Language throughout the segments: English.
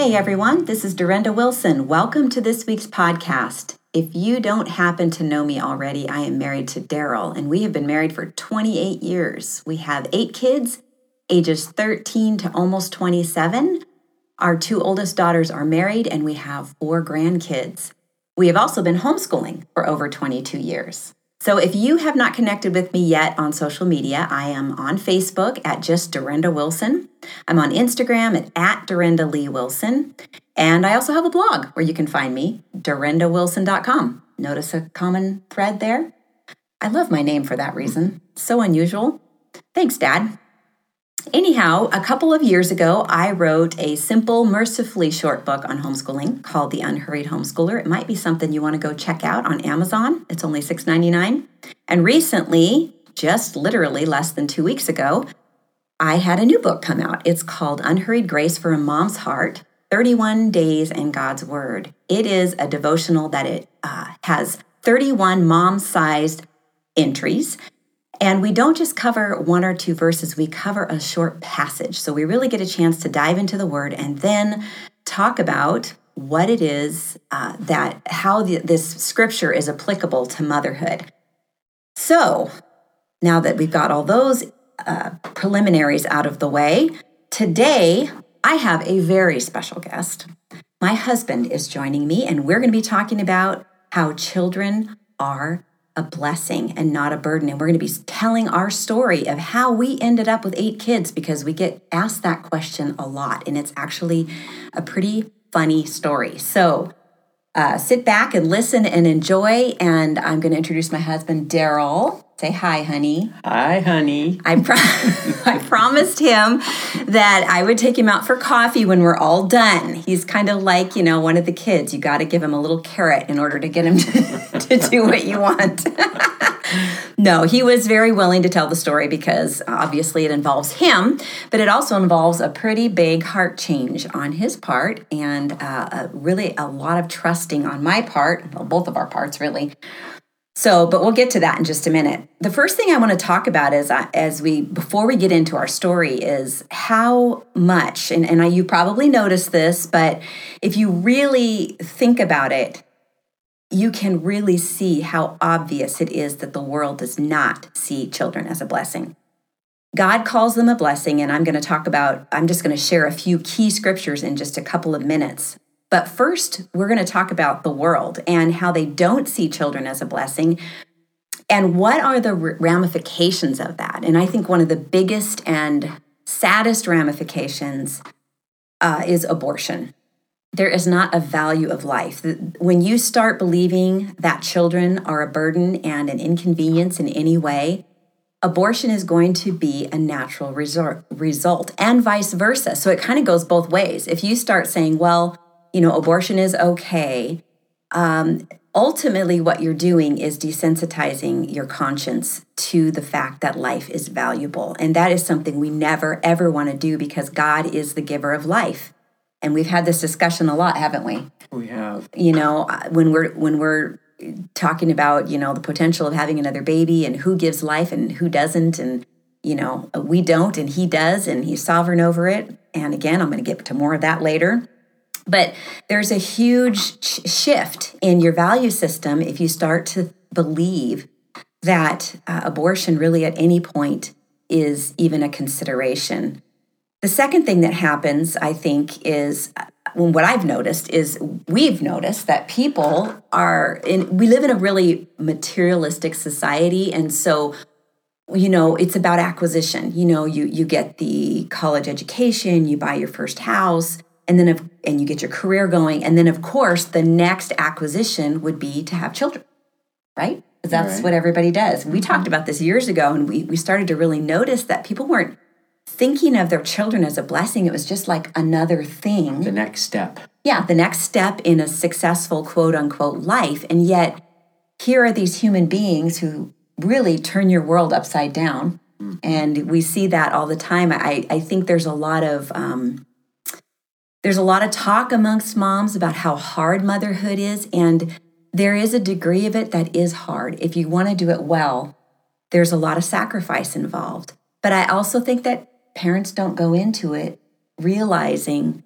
Hey everyone, this is Dorinda Wilson. Welcome to this week's podcast. If you don't happen to know me already, I am married to Daryl, and we have been married for 28 years. We have eight kids, ages 13 to almost 27. Our two oldest daughters are married, and we have four grandkids. We have also been homeschooling for over 22 years. So if you have not connected with me yet on social media, I am on Facebook at just Dorinda Wilson. I'm on Instagram at, at Dorinda Lee Wilson. And I also have a blog where you can find me, dorindawilson.com. Notice a common thread there? I love my name for that reason. So unusual. Thanks, Dad. Anyhow, a couple of years ago, I wrote a simple, mercifully short book on homeschooling called The Unhurried Homeschooler. It might be something you want to go check out on Amazon. It's only $6.99. And recently, just literally less than two weeks ago, I had a new book come out. It's called Unhurried Grace for a Mom's Heart 31 Days in God's Word. It is a devotional that it uh, has 31 mom sized entries and we don't just cover one or two verses, we cover a short passage. So we really get a chance to dive into the word and then talk about what it is uh, that, how the, this scripture is applicable to motherhood. So now that we've got all those uh, preliminaries out of the way, today I have a very special guest. My husband is joining me, and we're going to be talking about how children are a blessing and not a burden. And we're going to be telling our story of how we ended up with eight kids because we get asked that question a lot. And it's actually a pretty funny story. So uh, sit back and listen and enjoy. And I'm going to introduce my husband, Daryl. Say hi, honey. Hi, honey. I, pro- I promised him that I would take him out for coffee when we're all done. He's kind of like, you know, one of the kids. You got to give him a little carrot in order to get him to, to do what you want. no, he was very willing to tell the story because obviously it involves him, but it also involves a pretty big heart change on his part and uh, a, really a lot of trusting on my part, well, both of our parts, really so, but we'll get to that in just a minute. The first thing I want to talk about is uh, as we before we get into our story is how much and, and I, you probably noticed this, but if you really think about it, you can really see how obvious it is that the world does not see children as a blessing. God calls them a blessing, and I'm going to talk about, I'm just going to share a few key scriptures in just a couple of minutes. But first, we're going to talk about the world and how they don't see children as a blessing and what are the ramifications of that. And I think one of the biggest and saddest ramifications uh, is abortion. There is not a value of life. When you start believing that children are a burden and an inconvenience in any way, abortion is going to be a natural result, and vice versa. So it kind of goes both ways. If you start saying, well, you know, abortion is okay. Um, ultimately, what you're doing is desensitizing your conscience to the fact that life is valuable. And that is something we never, ever want to do because God is the giver of life. And we've had this discussion a lot, haven't we? We have. You know, uh, when we're when we're talking about, you know, the potential of having another baby and who gives life and who doesn't and you know, we don't and he does and he's sovereign over it. And again, I'm going to get to more of that later. But there's a huge shift in your value system if you start to believe that uh, abortion really at any point is even a consideration. The second thing that happens, I think, is uh, what I've noticed is we've noticed that people are in, we live in a really materialistic society. And so you know it's about acquisition you know you you get the college education you buy your first house and then if, and you get your career going and then of course the next acquisition would be to have children right? Because that's right. what everybody does. We mm-hmm. talked about this years ago and we, we started to really notice that people weren't thinking of their children as a blessing. It was just like another thing. The next step. Yeah the next step in a successful quote unquote life. And yet here are these human beings who really turn your world upside down. Mm-hmm. and we see that all the time. I, I think there's a lot of um, there's a lot of talk amongst moms about how hard motherhood is, and there is a degree of it that is hard. If you want to do it well, there's a lot of sacrifice involved. But I also think that parents don't go into it realizing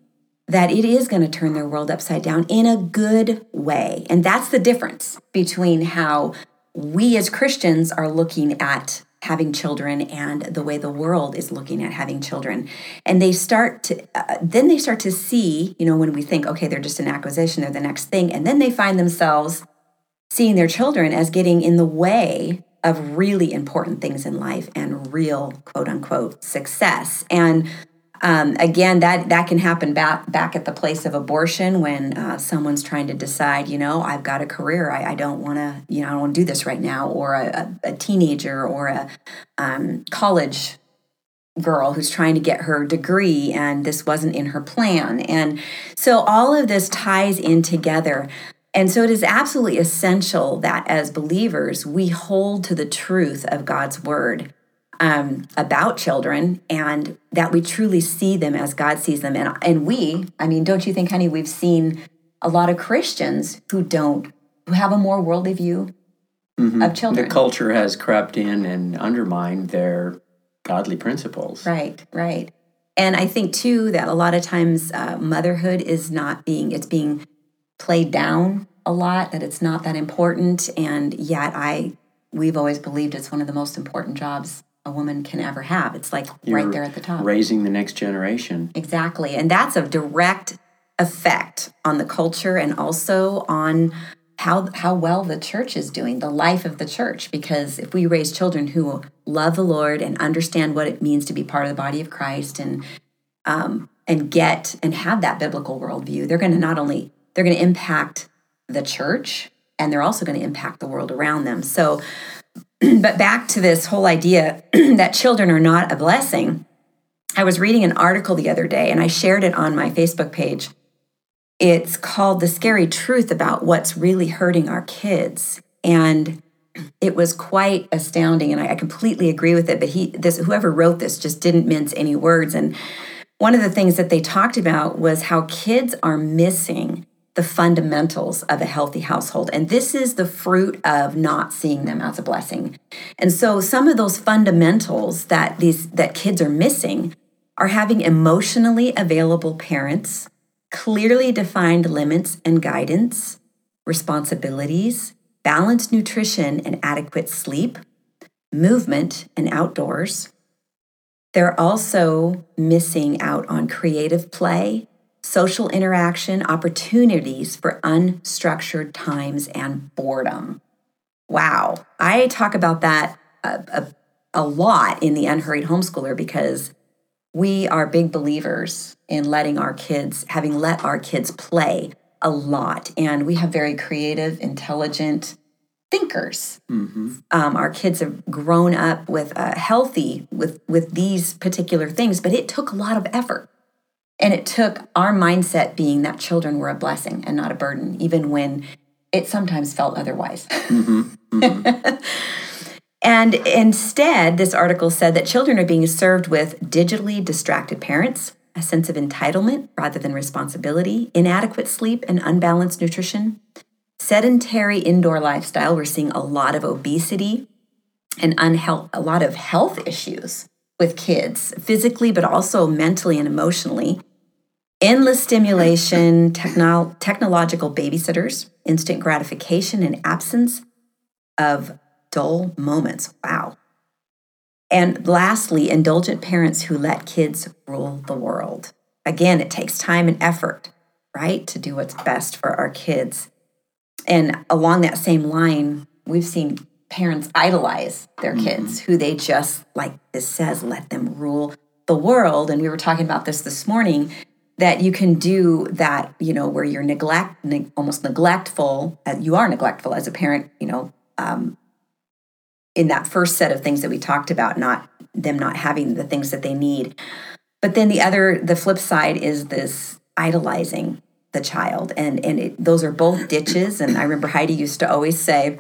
that it is going to turn their world upside down in a good way. And that's the difference between how we as Christians are looking at having children and the way the world is looking at having children. And they start to uh, then they start to see you know when we think okay they're just an acquisition they're the next thing. And then they find themselves seeing their children as getting in the way of really important things in life and real quote unquote success. And um, again, that that can happen back back at the place of abortion when uh, someone's trying to decide, you know, I've got a career, I, I don't want to, you know, I don't want to do this right now, or a, a teenager or a um, college girl who's trying to get her degree and this wasn't in her plan, and so all of this ties in together. And so it is absolutely essential that as believers, we hold to the truth of God's word um, about children and that we truly see them as God sees them. And, and we, I mean, don't you think, honey, we've seen a lot of Christians who don't, who have a more worldly view mm-hmm. of children. The culture has crept in and undermined their godly principles. Right, right. And I think too that a lot of times uh, motherhood is not being, it's being played down a lot, that it's not that important. And yet I, we've always believed it's one of the most important jobs a woman can ever have. It's like You're right there at the top. Raising the next generation. Exactly. And that's a direct effect on the culture and also on how how well the church is doing, the life of the church. Because if we raise children who love the Lord and understand what it means to be part of the body of Christ and um, and get and have that biblical worldview, they're going to not only they're going to impact the church and they're also going to impact the world around them. So but back to this whole idea that children are not a blessing. I was reading an article the other day and I shared it on my Facebook page. It's called The Scary Truth About What's Really Hurting Our Kids. And it was quite astounding and I, I completely agree with it. But he this whoever wrote this just didn't mince any words. And one of the things that they talked about was how kids are missing the fundamentals of a healthy household. And this is the fruit of not seeing them as a blessing. And so some of those fundamentals that these that kids are missing are having emotionally available parents, clearly defined limits and guidance, responsibilities, balanced nutrition and adequate sleep, movement and outdoors. They're also missing out on creative play social interaction, opportunities for unstructured times, and boredom. Wow. I talk about that a, a, a, lot in the Unhurried Homeschooler because we are big believers in letting our kids, having let our kids play a lot. And we have very creative, intelligent thinkers. Mm-hmm. Um, our kids have grown up with a healthy with with these particular things, but it took a lot of effort. And it took our mindset being that children were a blessing and not a burden, even when it sometimes felt otherwise. Mm-hmm. Mm-hmm. and instead, this article said that children are being served with digitally distracted parents, a sense of entitlement rather than responsibility, inadequate sleep and unbalanced nutrition, sedentary indoor lifestyle. We're seeing a lot of obesity and unhealth, a lot of health issues with kids, physically, but also mentally and emotionally. Endless stimulation, techno- technological babysitters, instant gratification, and absence of dull moments. Wow. And lastly, indulgent parents who let kids rule the world. Again, it takes time and effort, right, to do what's best for our kids. And along that same line, we've seen parents idolize their mm-hmm. kids who they just like this says let them rule the world. And we were talking about this this morning that you can do that you know where you're neglect ne- almost neglectful uh, you are neglectful as a parent you know um, in that first set of things that we talked about not them not having the things that they need. But then the other the flip side is this idolizing the child. And and it, those are both ditches. And i remember heidi used to always say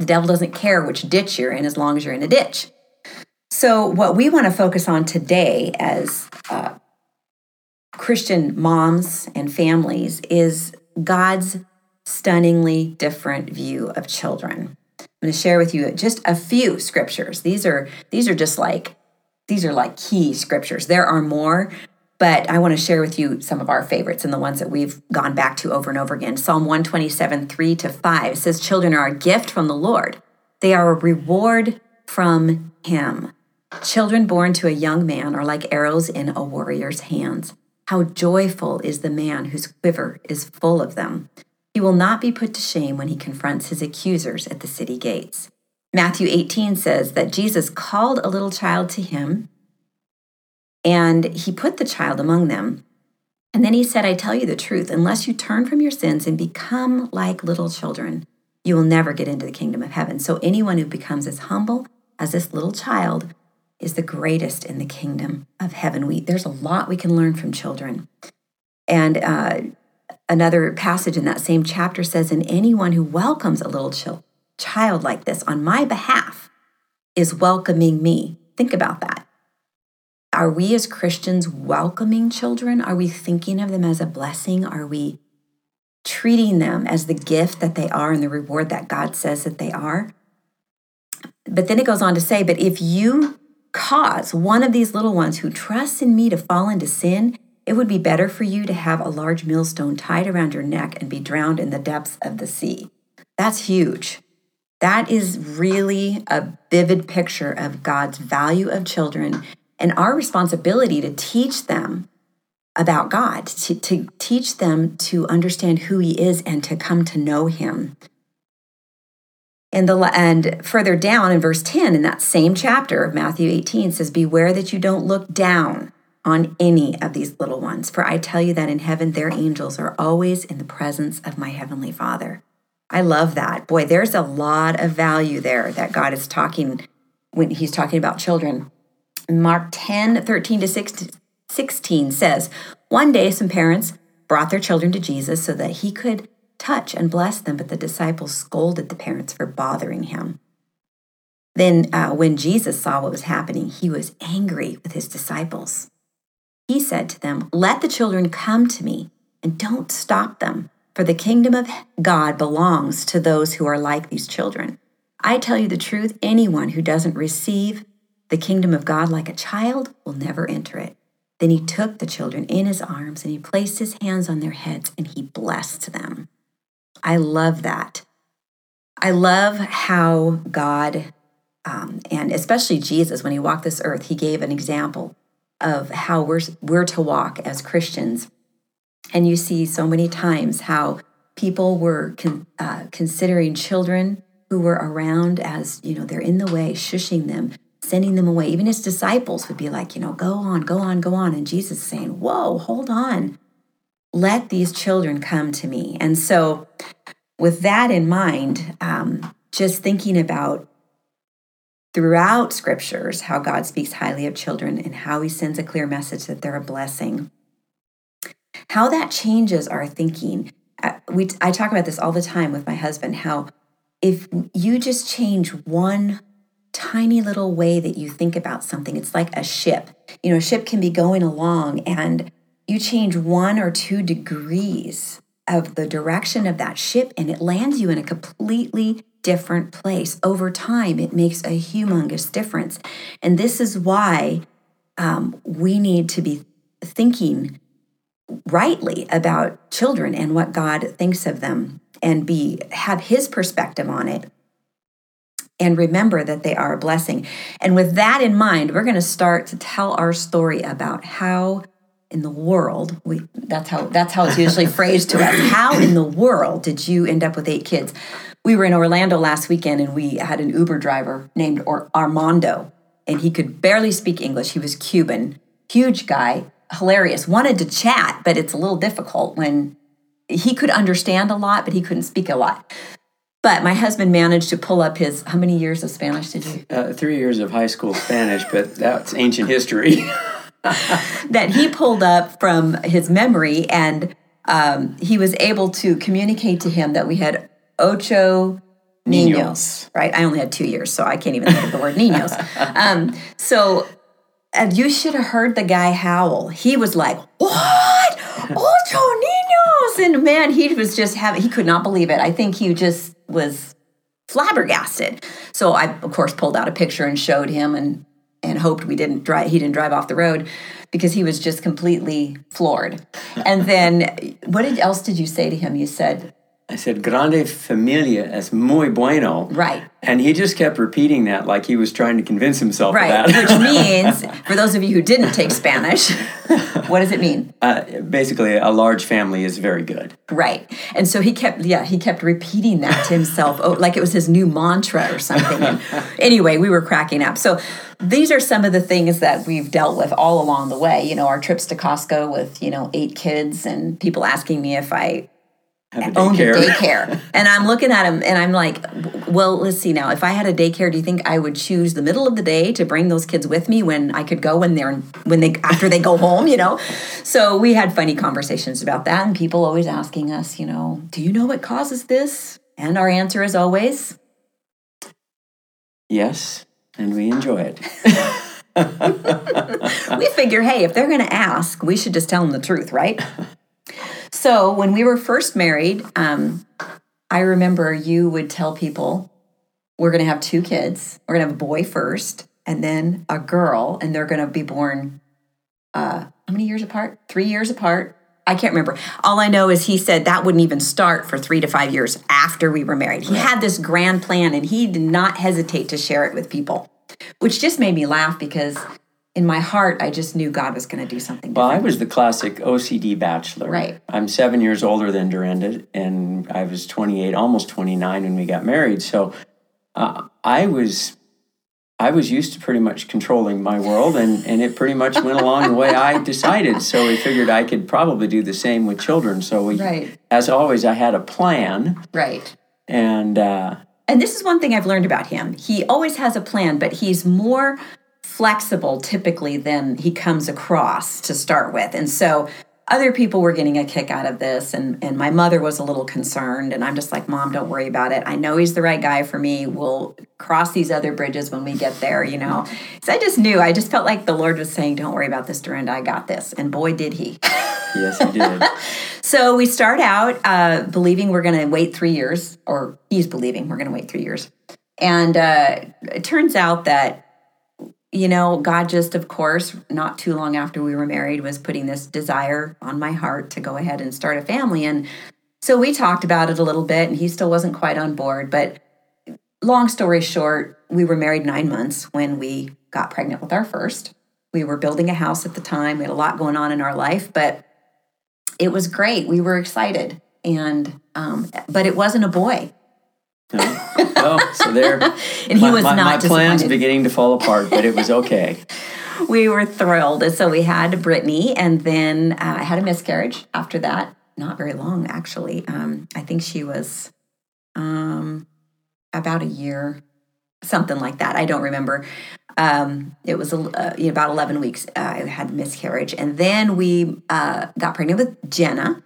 the devil doesn't care which ditch you're in as long as you're in a ditch. So, what we want to focus on today as uh, Christian moms and families is God's stunningly different view of children. I'm going to share with you just a few scriptures. These are these are just like these are like key scriptures. There are more, but I want to share with you some of our favorites and the ones that we've gone back to over and over again. Psalm 127, 3 to 5 says, Children are a gift from the Lord, they are a reward from Him. Children born to a young man are like arrows in a warrior's hands. How joyful is the man whose quiver is full of them. He will not be put to shame when he confronts his accusers at the city gates. Matthew 18 says that Jesus called a little child to him and he put the child among them. And then he said, I tell you the truth, unless you turn from your sins and become like little children, you will never get into the kingdom of heaven. So anyone who becomes as humble as this little child is the greatest in the kingdom of heaven. We, there's a lot we can learn from children. And uh, another passage in that same chapter says, And anyone who welcomes a little ch- child like this on my behalf is welcoming me. Think about that. Are we as Christians welcoming children? Are we thinking of them as a blessing? Are we treating them as the gift that they are and the reward that God says that they are? But then it goes on to say, but if you cause one of these little ones who trusts in me to fall into sin, it would be better for you to have a large millstone tied around your neck and be drowned in the depths of the sea. That's huge. That is really a vivid picture of God's value of children and our responsibility to teach them about God, to, to teach them to understand who He is and to come to know Him. And, the, and further down in verse 10 in that same chapter of Matthew 18 says, Beware that you don't look down on any of these little ones, for I tell you that in heaven their angels are always in the presence of my heavenly Father. I love that. Boy, there's a lot of value there that God is talking when he's talking about children. Mark 10, 13 to 16 says, One day some parents brought their children to Jesus so that he could touch and bless them, but the disciples scolded the parents for bothering him. Then, uh, when Jesus saw what was happening, he was angry with his disciples. He said to them, Let the children come to me and don't stop them, for the kingdom of God belongs to those who are like these children. I tell you the truth, anyone who doesn't receive the kingdom of God like a child will never enter it. Then he took the children in his arms and he placed his hands on their heads and he blessed them. I love that. I love how God, um, and especially Jesus, when he walked this earth, he gave an example of how we're, we're to walk as Christians. And you see so many times how people were con, uh, considering children who were around as, you know, they're in the way, shushing them, sending them away. Even his disciples would be like, you know, go on, go on, go on. And Jesus saying, whoa, hold on. Let these children come to me. And so, with that in mind, um, just thinking about throughout scriptures how God speaks highly of children and how he sends a clear message that they're a blessing. How that changes our thinking. Uh, we, I talk about this all the time with my husband how if you just change one tiny little way that you think about something. It's like a ship. You know, a ship can be going along and you change one or two degrees of the direction of that ship and it lands you in a completely different place. Over time, it makes a humongous difference. And this is why um, we need to be thinking rightly about children and what God thinks of them and be have his perspective on it and remember that they are a blessing. And with that in mind, we're going to start to tell our story about how in the world we that's how that's how it's usually phrased to us. How in the world did you end up with eight kids? We were in Orlando last weekend and we had an Uber driver named Or Armando and he could barely speak English. He was Cuban, huge guy, hilarious. Wanted to chat, but it's a little difficult when he could understand a lot, but he couldn't speak a lot. But my husband managed to pull up his, how many years of Spanish did you? Uh, three years of high school Spanish, but that's ancient history. that he pulled up from his memory, and um, he was able to communicate to him that we had ocho niños, niños, right? I only had two years, so I can't even think of the word niños. Um, so and you should have heard the guy howl. He was like, "What? Ocho niños!" And man, he was just having. He could not believe it. I think he just was flabbergasted. So I, of course, pulled out a picture and showed him, and and hoped we didn't drive he didn't drive off the road because he was just completely floored. And then what did, else did you say to him? You said, I said, Grande familia es muy bueno. Right. And he just kept repeating that like he was trying to convince himself right, of that. which means, for those of you who didn't take Spanish, what does it mean? uh, basically, a large family is very good. Right. And so he kept, yeah, he kept repeating that to himself, oh, like it was his new mantra or something. And anyway, we were cracking up. So these are some of the things that we've dealt with all along the way. You know, our trips to Costco with, you know, eight kids and people asking me if I Have a owned daycare. a daycare. and I'm looking at him and I'm like, well, let's see now. If I had a daycare, do you think I would choose the middle of the day to bring those kids with me when I could go when they're when they after they go home, you know? So we had funny conversations about that and people always asking us, you know, do you know what causes this? And our answer is always, Yes, and we enjoy it. we figure, hey, if they're going to ask, we should just tell them the truth, right? so when we were first married, um, I remember you would tell people, we're going to have two kids. We're going to have a boy first, and then a girl, and they're going to be born uh, how many years apart? Three years apart. I can't remember. All I know is he said that wouldn't even start for three to five years after we were married. He had this grand plan, and he did not hesitate to share it with people, which just made me laugh because in my heart, I just knew God was going to do something. Well, I was the classic OCD bachelor. Right. I'm seven years older than Dorinda, and I was 28, almost 29 when we got married. So uh, I was. I was used to pretty much controlling my world, and, and it pretty much went along the way I decided. So we figured I could probably do the same with children. So we, Right. as always, I had a plan, right. and uh, And this is one thing I've learned about him. He always has a plan, but he's more flexible typically than he comes across to start with. And so other people were getting a kick out of this and and my mother was a little concerned and I'm just like, "Mom, don't worry about it. I know he's the right guy for me. We'll cross these other bridges when we get there, you know." So I just knew. I just felt like the Lord was saying, "Don't worry about this, Dorinda. I got this." And boy, did he. yes, he did. So we start out uh, believing we're going to wait three years, or he's believing we're going to wait three years. And uh, it turns out that, you know, God just, of course, not too long after we were married, was putting this desire on my heart to go ahead and start a family. And so we talked about it a little bit, and he still wasn't quite on board. But long story short, we were married nine months when we got pregnant with our first. We were building a house at the time. We had a lot going on in our life, but it was great. We were excited, and um, but it wasn't a boy, No. Oh, so there. and he my, was my, not my plans beginning to fall apart, but it was okay. we were thrilled. So we had Brittany, and then uh, I had a miscarriage after that. Not very long, actually. Um, I think she was um, about a year, something like that. I don't remember. Um, it was uh, about 11 weeks. Uh, I had a miscarriage. And then we uh, got pregnant with Jenna.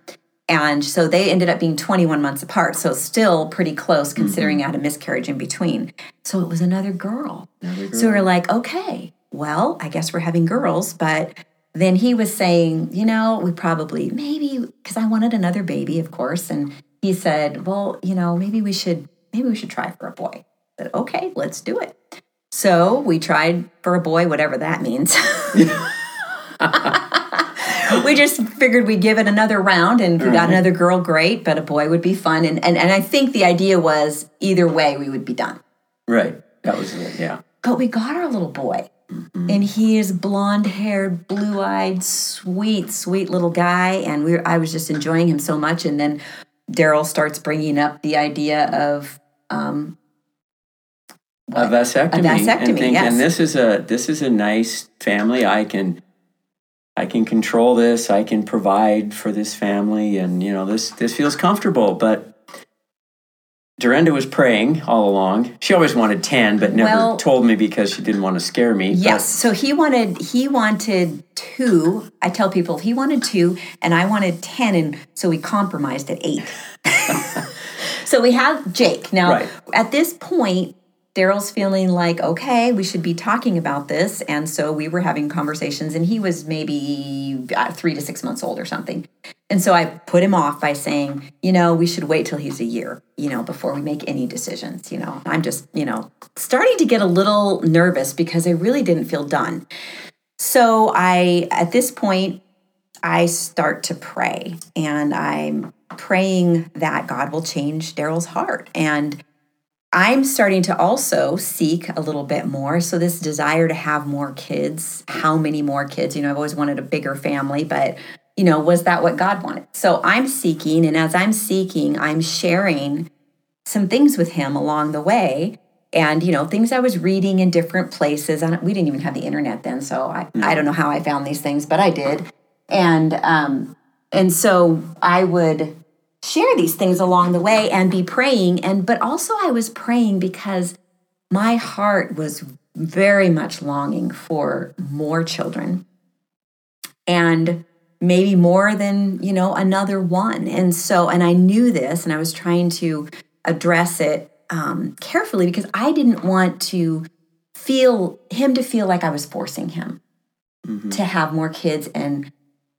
And so they ended up being 21 months apart. So still pretty close mm-hmm. considering I had a miscarriage in between. So it was another girl. So we're like, okay, well, I guess we're having girls. But then he was saying, you know, we probably, maybe, because I wanted another baby, of course. And he said, well, you know, maybe we should, maybe we should try for a boy. I said, okay, let's do it. So we tried for a boy, whatever that means. we just figured we'd give it another round and if we got another girl, great, but a boy would be fun. And, and, and I think the idea was either way, we would be done. Right. That was it. Yeah. But we got our little boy. And he is blonde haired, blue eyed, sweet, sweet little guy. And we were, I was just enjoying him so much. And then Daryl starts bringing up the idea of um, A vasectomy. A vasectomy, And thinking yes. this is a this is a nice family. I can I can control this. I can provide for this family, and you know this this feels comfortable. But Dorinda was praying all along. She always wanted ten, but never Well- told me because she didn't want to scare me. But- Yes. So he wanted he wanted two. I tell people he wanted two, and I wanted ten, and so we compromised at eight. so we have Jake now. Right. At this point, Daryl's feeling like okay, we should be talking about this, and so we were having conversations, and he was maybe uh, three to six months old or something. And so I put him off by saying, you know, we should wait till he's a year, you know, before we make any decisions. You know, I'm just, you know, starting to get a little nervous because I really didn't feel done. So I, at this point, I start to pray and I'm praying that God will change Daryl's heart. And I'm starting to also seek a little bit more. So, this desire to have more kids, how many more kids? You know, I've always wanted a bigger family, but, you know, was that what God wanted? So, I'm seeking. And as I'm seeking, I'm sharing some things with Him along the way. And, you know, things I was reading in different places. We didn't even have the internet then. So, I. I don't know how I found these things, but I did. And, um, and so I would share these things along the way and be praying. And but also I was praying because my heart was very much longing for more children. And maybe more than you know another one. And so and i knew this and i was trying to address it um, carefully because i didn't want to feel him to feel like i was forcing him mm-hmm. to have more kids and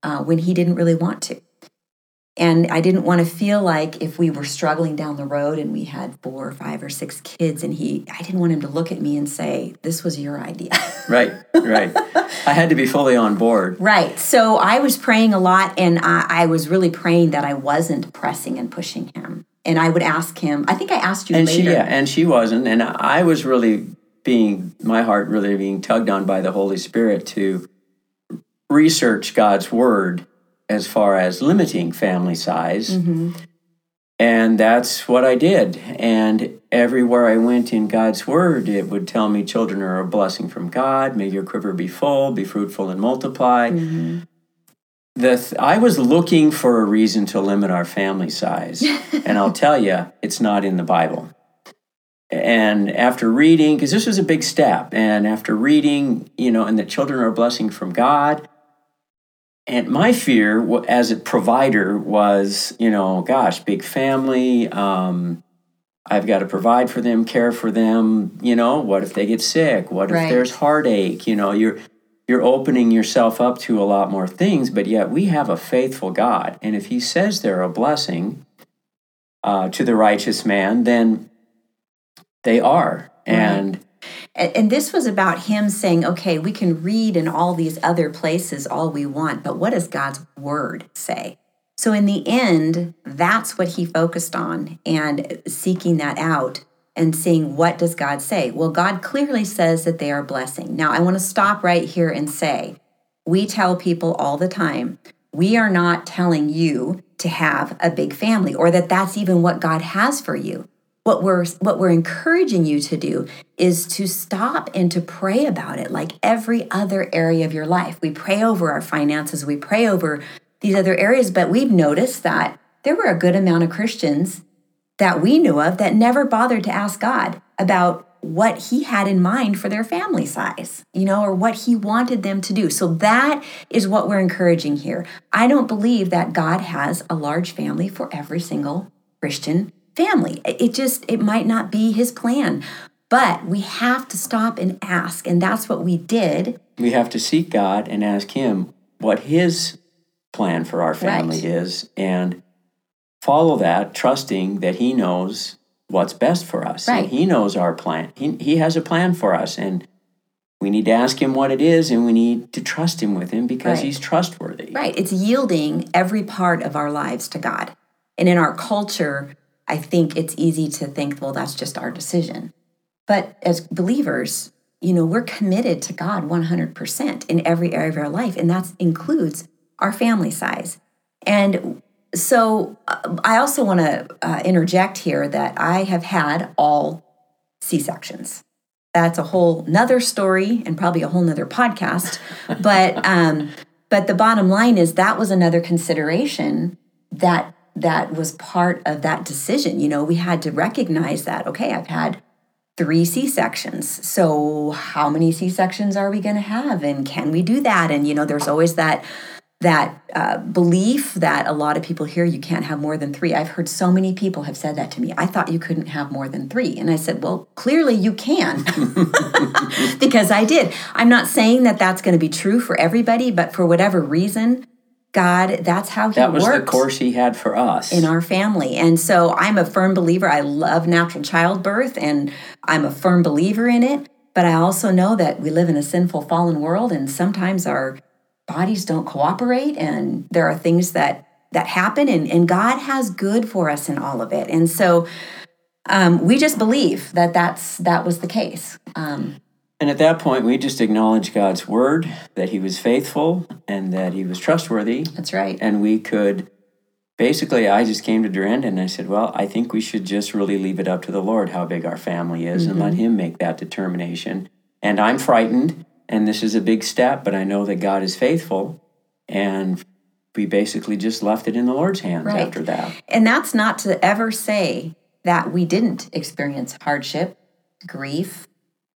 uh, when he didn't really want to and I didn't want to feel like if we were struggling down the road and we had four or five or six kids, and he, I didn't want him to look at me and say, This was your idea. right, right. I had to be fully on board. Right. So I was praying a lot, and I, I was really praying that I wasn't pressing and pushing him. And I would ask him, I think I asked you and later. She, yeah, and she wasn't. And I was really being, my heart really being tugged on by the Holy Spirit to research God's word as far as limiting family size. Mm-hmm. And that's what I did. And everywhere I went in God's word, it would tell me children are a blessing from God. May your quiver be full, be fruitful and multiply. Mm-hmm. The th- I was looking for a reason to limit our family size. and I'll tell you, it's not in the Bible. And after reading, because this was a big step, and after reading, you know, and that children are a blessing from God, and my fear as a provider was, you know, gosh, big family. Um, I've got to provide for them, care for them. You know, what if they get sick? What if right. there's heartache? You know, you're you're opening yourself up to a lot more things. But yet, we have a faithful God, and if He says they're a blessing uh, to the righteous man, then they are. Right. And and this was about him saying, okay, we can read in all these other places all we want, but what does God's word say? So, in the end, that's what he focused on and seeking that out and seeing what does God say? Well, God clearly says that they are blessing. Now, I want to stop right here and say, we tell people all the time, we are not telling you to have a big family or that that's even what God has for you what we're what we're encouraging you to do is to stop and to pray about it like every other area of your life we pray over our finances we pray over these other areas but we've noticed that there were a good amount of christians that we knew of that never bothered to ask god about what he had in mind for their family size, you know, or what he wanted them to do. So that is what we're encouraging here. I don't believe that God has a large family for every single Christian family. It just, it might not be his plan. But we have to stop and ask. And that's what we did. We have to seek God and ask him what his plan for our family right. is and follow that, trusting that he knows what's best for us. Right. And he knows our plan. He, he has a plan for us. And we need to ask him what it is and we need to trust him with him because right. he's trustworthy. Right. It's yielding every part of our lives to God. And in our culture, I think it's easy to think, well, that's just our decision. But as believers, you know, we're committed to God 100% in every area of our life, and that includes our family size. And so uh, I also want to uh, interject here that I have had all C sections. That's a whole nother story and probably a whole nother podcast. but um, but the bottom line is that was another consideration that that was part of that decision. You know, we had to recognize that, okay, I've had three C sections. So, how many C sections are we going to have? And can we do that? And, you know, there's always that that uh, belief that a lot of people hear you can't have more than three. I've heard so many people have said that to me. I thought you couldn't have more than three. And I said, well, clearly you can because I did. I'm not saying that that's going to be true for everybody, but for whatever reason, God, that's how He That was works the course He had for us. in our family. And so I'm a firm believer. I love natural childbirth and I'm a firm believer in it. But I also know that we live in a sinful, fallen world, and sometimes our bodies don't cooperate, and there are things that that happen, and, and God has good for us in all of it. And so um, we just believe that that's that was the case. Um, And at that point, we just acknowledged God's word, that He was faithful and that He was trustworthy. that's right. And we could basically, I just came to Dorinda and I said, Well, I think we should just really leave it up to the Lord how big our family is and let mm-hmm. Him make that determination. And I'm frightened, and this is a big step, but I know that God is faithful. And we basically just left it in the Lord's hands Right. after that. And that's not to ever say that we didn't experience hardship, grief,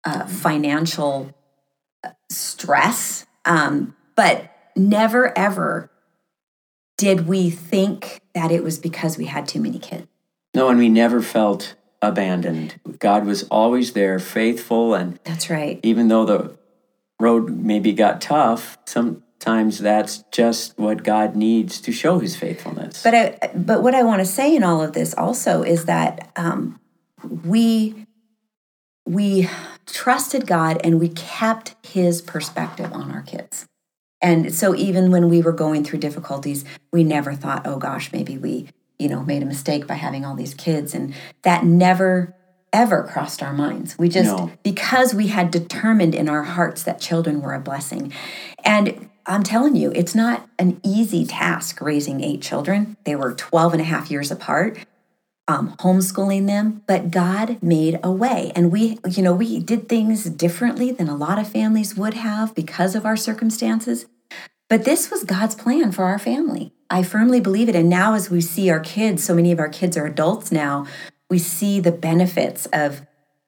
uh, financial uh, stress, um, but never ever did we think that it was because we had too many kids. No, and we never felt abandoned. God was always there, faithful, and That's right. even though the road maybe got tough, sometimes that's just what God needs to show his faithfulness. But I, but what I want to say in all of this also is that um, we we trusted God and we kept His perspective on our kids. And so even when we were going through difficulties, we never thought, oh gosh, maybe we you know made a mistake by having all these kids, and that never ever crossed our minds. We just No. because we had determined in our hearts that children were a blessing. And I'm telling you, it's not an easy task raising eight children. They were 12 and a half years apart, um, homeschooling them, but God made a way. And we, you know, we did things differently than a lot of families would have because of our circumstances. But this was God's plan for our family. I firmly believe it. And now, as we see our kids, so many of our kids are adults now, we see the benefits of,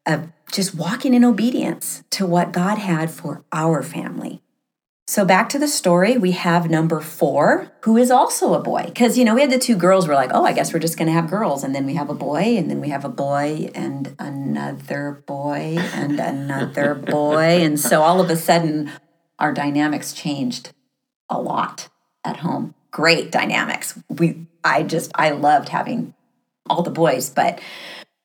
of just walking in obedience to what God had for our family. So, back to the story, we have number four, who is also a boy. Because, you know, we had the two girls, we're like, oh, I guess we're just going to have girls. And then we have a boy, and then we have a boy, and another boy, and another boy. And so all of a sudden, our dynamics changed a lot at home. Great dynamics. We, I just, I loved having all the boys, but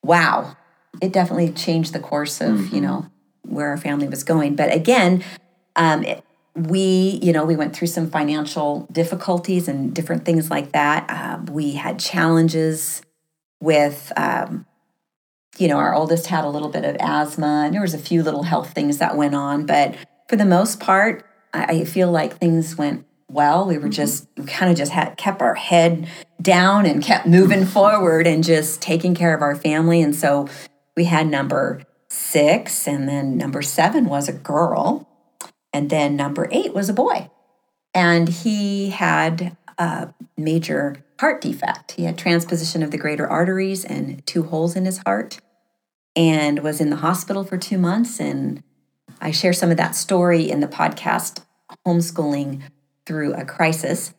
wow, it definitely changed the course of, you know, where our family was going. But again, um, it, we, you know, we went through some financial difficulties and different things like that. Um, we had challenges with, um, you know, our oldest had a little bit of asthma, and there was a few little health things that went on. But for the most part, I, I feel like things went well. We were just we kind of just had kept our head down and kept moving forward and just taking care of our family. And so we had number six, and then number seven was a girl. And then number eight was a boy. And he had a major heart defect. He had transposition of the greater arteries and two holes in his heart and was in the hospital for two months. And I share some of that story in the podcast, Homeschooling Through a Crisis.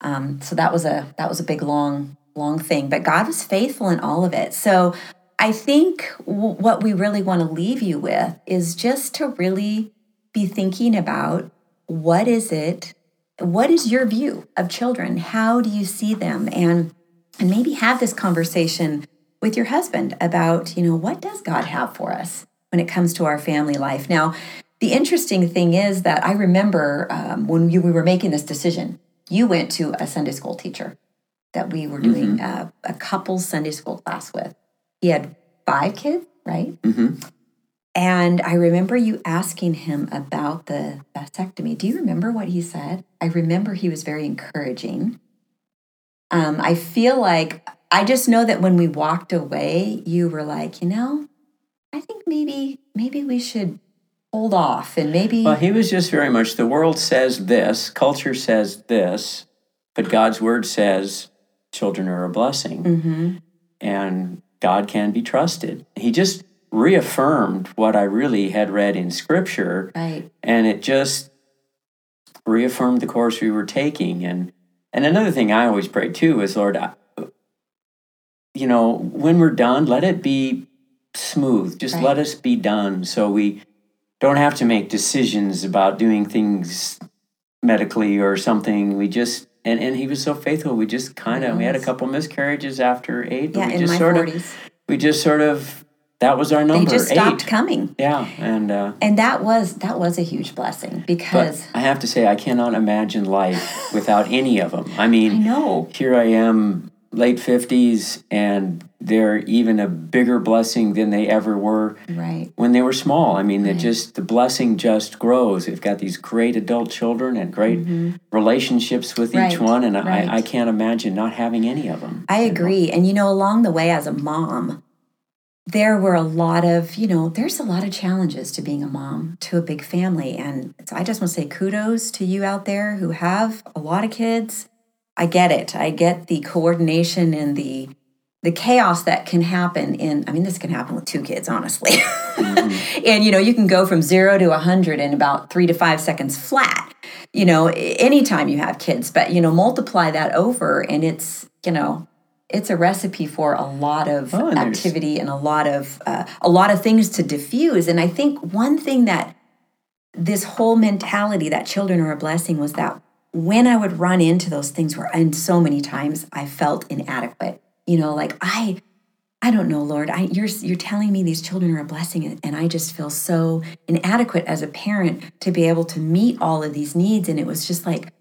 Um, so that was a that was a big long long thing, but God was faithful in all of it. So I think w- what we really want to leave you with is just to really be thinking about what is it what is your view of children? How do you see them? And and maybe have this conversation with your husband about you know what does god have for us when it comes to our family life? Now the interesting thing is that i remember um, when you, we were making this decision you went to a sunday school teacher that we were doing uh, a couple sunday school class with. He had five kids right? Hmm and I remember you asking him about the vasectomy. Do you remember what he said? I remember he was very encouraging. Um, I feel like I just know that when we walked away, you were like, you know, I think maybe maybe we should hold off and maybe Well, he was just very much the world says this, culture says this, but God's word says children are a blessing Mhm. and God can be trusted. He just reaffirmed what I really had read in scripture right, and it just reaffirmed the course we were taking and and another thing I always pray too is Lord I, you know when we're done let it be smooth just Right. let us be done so we don't have to make decisions about doing things medically or something we just and, and he was so faithful. We just kind of we had a couple miscarriages after eight. But Yeah, we in just my sort 40s. of we just sort of that was our number. They just stopped eight. coming. Yeah, and uh, And that was that was a huge blessing but because I have to say I cannot imagine life without any of them. I mean, I know. here I am, late fifties, and they're even a bigger blessing than they ever were Right. when they were small. I mean, it just the blessing just grows. They've got these great adult children and great relationships with Mm-hmm. Right, each one, and right. I, I can't imagine not having any of them. I agree. And you know, along the way as a mom, there were a lot of, you know, there's a lot of challenges to being a mom to a big family. And so I just want to say kudos to you out there who have a lot of kids. I get it. I get the coordination and the the chaos that can happen in I mean this can happen with two kids honestly. Mm-hmm. and you know, you can go from 0 to 100 in about 3 to 5 seconds flat. You know, anytime you have kids, but you know, multiply that over and it's, you know, it's a recipe for a lot of Oh, and activity and a lot of uh, a lot of things to diffuse. And i think one thing that this whole mentality that children are a blessing was that when i would run into those things where and so many times i felt inadequate you know like i i don't know lord i you're you're telling me these children are a blessing and- and i just feel so inadequate as a parent to be able to meet all of these needs. And it was just like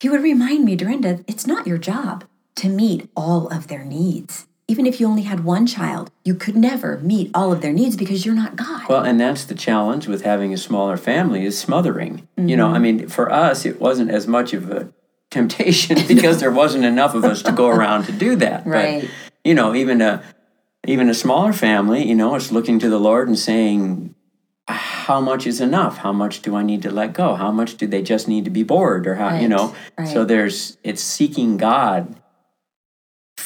he would remind me dorinda it's not your job to meet all of their needs even if you only had one child you could never meet all of their needs because you're not god Well, and that's the challenge with having a smaller family is smothering. You Mm-hmm. know, I mean, for us, it wasn't as much of a temptation because there wasn't enough of us to go around to do that. Right. But, you know, even a even a smaller family, you know, it's looking to the Lord and saying, how much is enough? How much do I need to let go? How much do they just need to be bored? Or how, you Right, know? So there's, it's seeking God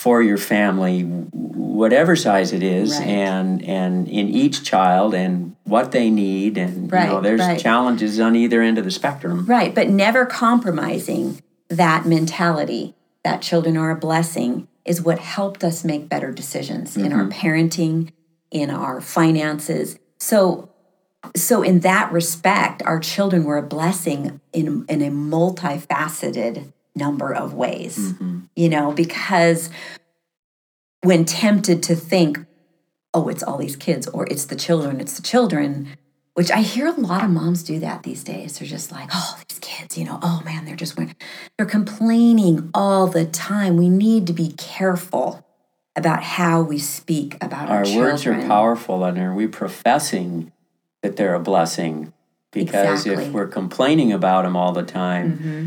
for your family, whatever size it is, Right. and and in each child and what they need, and you know, there's right. challenges on either end of the spectrum. Right, but never compromising that mentality that children are a blessing is what helped us make better decisions in our mm-hmm. parenting, in our finances. So so in that respect, our children were a blessing in in a multifaceted number of ways. Mm-hmm. You know, because when tempted to think, oh, it's all these kids or it's the children, it's the children, which I hear a lot of moms do that these days. They're just like, oh, these kids, you know, oh man, they're just, they're complaining all the time. We need to be careful about how we speak about our, Our words are powerful, and are we professing that they're a blessing? Because Exactly. if we're complaining about them all the time, mm-hmm.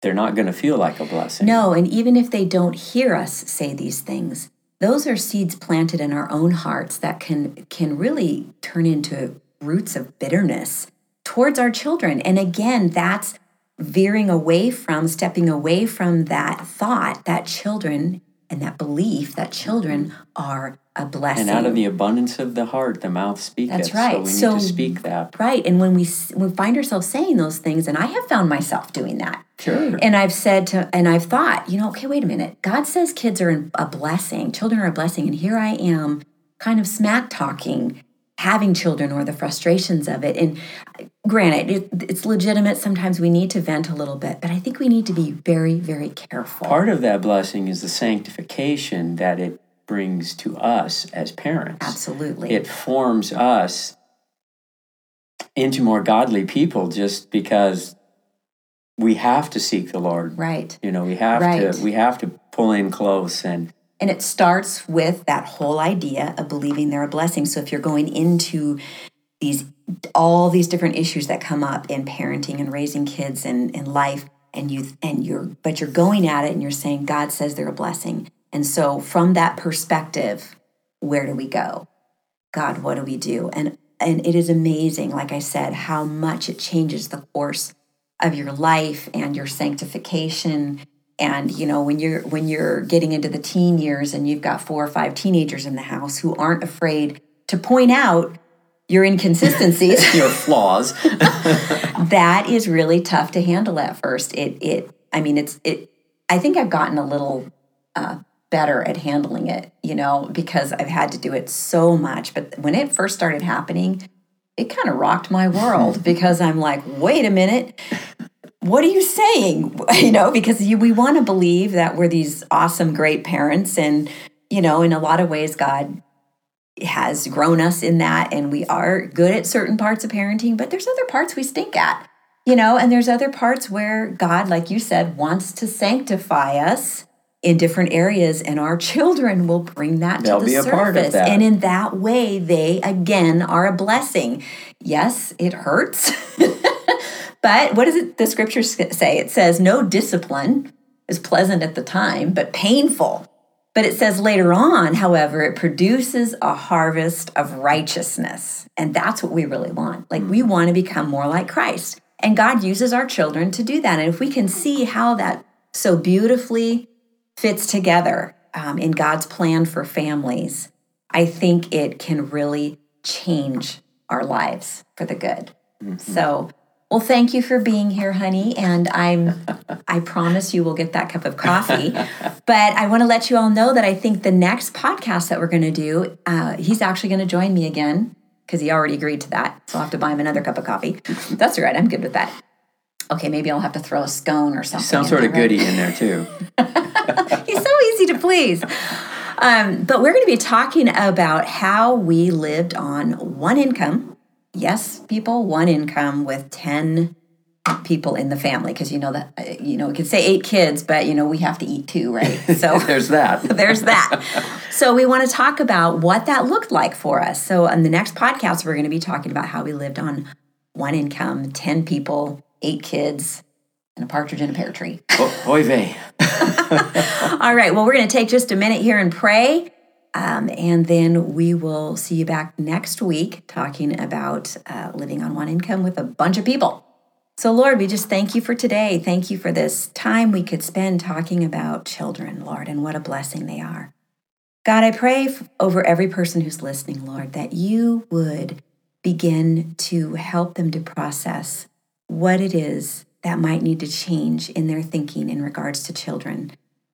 They're not going to feel like a blessing. No, and even if they don't hear us say these things, those are seeds planted in our own hearts that can can really turn into roots of bitterness towards our children. And again, that's veering away from stepping away from that thought that children and that belief that children are a blessing. And out of the abundance of the heart, the mouth speaks. That's right. So we need So- to speak that. right, and when we we find ourselves saying those things, and I have found myself doing that. Sure. And I've said to, and I've thought, you know, okay, wait a minute. God says kids are a blessing, children are a blessing. And here I am kind of smack talking having children or the frustrations of it. And granted, it, it's legitimate. Sometimes we need to vent a little bit, but I think we need to be very, very careful. Part of that blessing is the sanctification that it brings to us as parents. Absolutely. It forms us into more godly people just because we have to seek the Lord. right. You know, we have Right. to we have to pull in close and And it starts with that whole idea of believing they're a blessing. So if you're going into these all these different issues that come up in parenting and raising kids and in life and you and you're but you're going at it and you're saying God says they're a blessing. And so from that perspective, where do we go? God, what do we do? And and it is amazing, like I said, how much it changes the course of your life and your sanctification. And you know, when you're when you're getting into the teen years and you've got four or five teenagers in the house who aren't afraid to point out your inconsistencies, your flaws. that is really tough to handle at first. It it I mean it's it I think I've gotten a little uh, better at handling it, you know, because I've had to do it so much. But when it first started happening, it kind of rocked my world because I'm like, wait a minute. What are you saying? You know, because you, we want to believe that we're these awesome, great parents. And, you know, in a lot of ways, God has grown us in that. And we are good at certain parts of parenting, but there's other parts we stink at, you know, and there's other parts where God, like you said, wants to sanctify us in different areas and our children will bring that They'll to the a part of surface and in that way they again are a blessing yes it hurts but what does it the scriptures say? It says no discipline is pleasant at the time but painful. But it says later on however it produces a harvest of righteousness. And that's what we really want. Like we want to become more like christ. And god uses our children to do that. And if we can see how that so beautifully fits together um, in God's plan for families, I think it can really change our lives for the good. Mm-hmm. So, well, thank you for being here, honey. And I'm, I promise you will get that cup of coffee. but I want to let you all know that I think the next podcast that we're going to do, uh, he's actually going to join me again because he already agreed to that. So I'll have to buy him another cup of coffee. That's all right. I'm good with that. Okay, maybe I'll have to throw a scone or something. Some sort of goodie in there too. He's so easy to please. Um, but we're going to be talking about how we lived on one income. Yes, people, one income with 10 people in the family because you know that uh, you know we could say eight kids but you know we have to eat too right? So there's that. There's that. So we want to talk about what that looked like for us. So on the next podcast we're going to be talking about how we lived on one income 10 people eight kids and a partridge in a pear tree. Oh, oy vey. All right. Well, we're going to take just a minute here and pray. Um, and then we will see you back next week talking about uh, living on one income with a bunch of people. So, Lord, we just thank you for today. Thank you for this time we could spend talking about children, Lord, and what a blessing they are. God, I pray over every person who's listening, Lord, that you would begin to help them to process what it is that might need to change in their thinking in regards to children.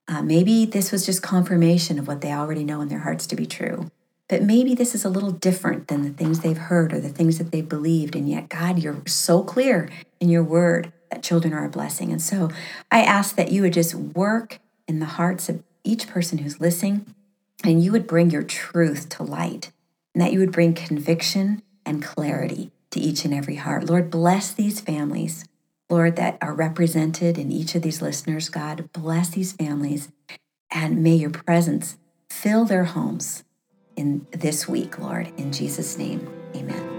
Uh, maybe this was just confirmation of what they already know in their hearts to be true. But maybe this is a little different than the things they've heard or the things that they've believed. And yet, God, you're so clear in your word that children are a blessing. And so I ask that you would just work in the hearts of each person who's listening and you would bring your truth to light and that you would bring conviction and clarity to each and every heart. Lord, bless these families. Lord, that are represented in each of these listeners. God, bless these families and may your presence fill their homes in this week, Lord. In Jesus' name, amen.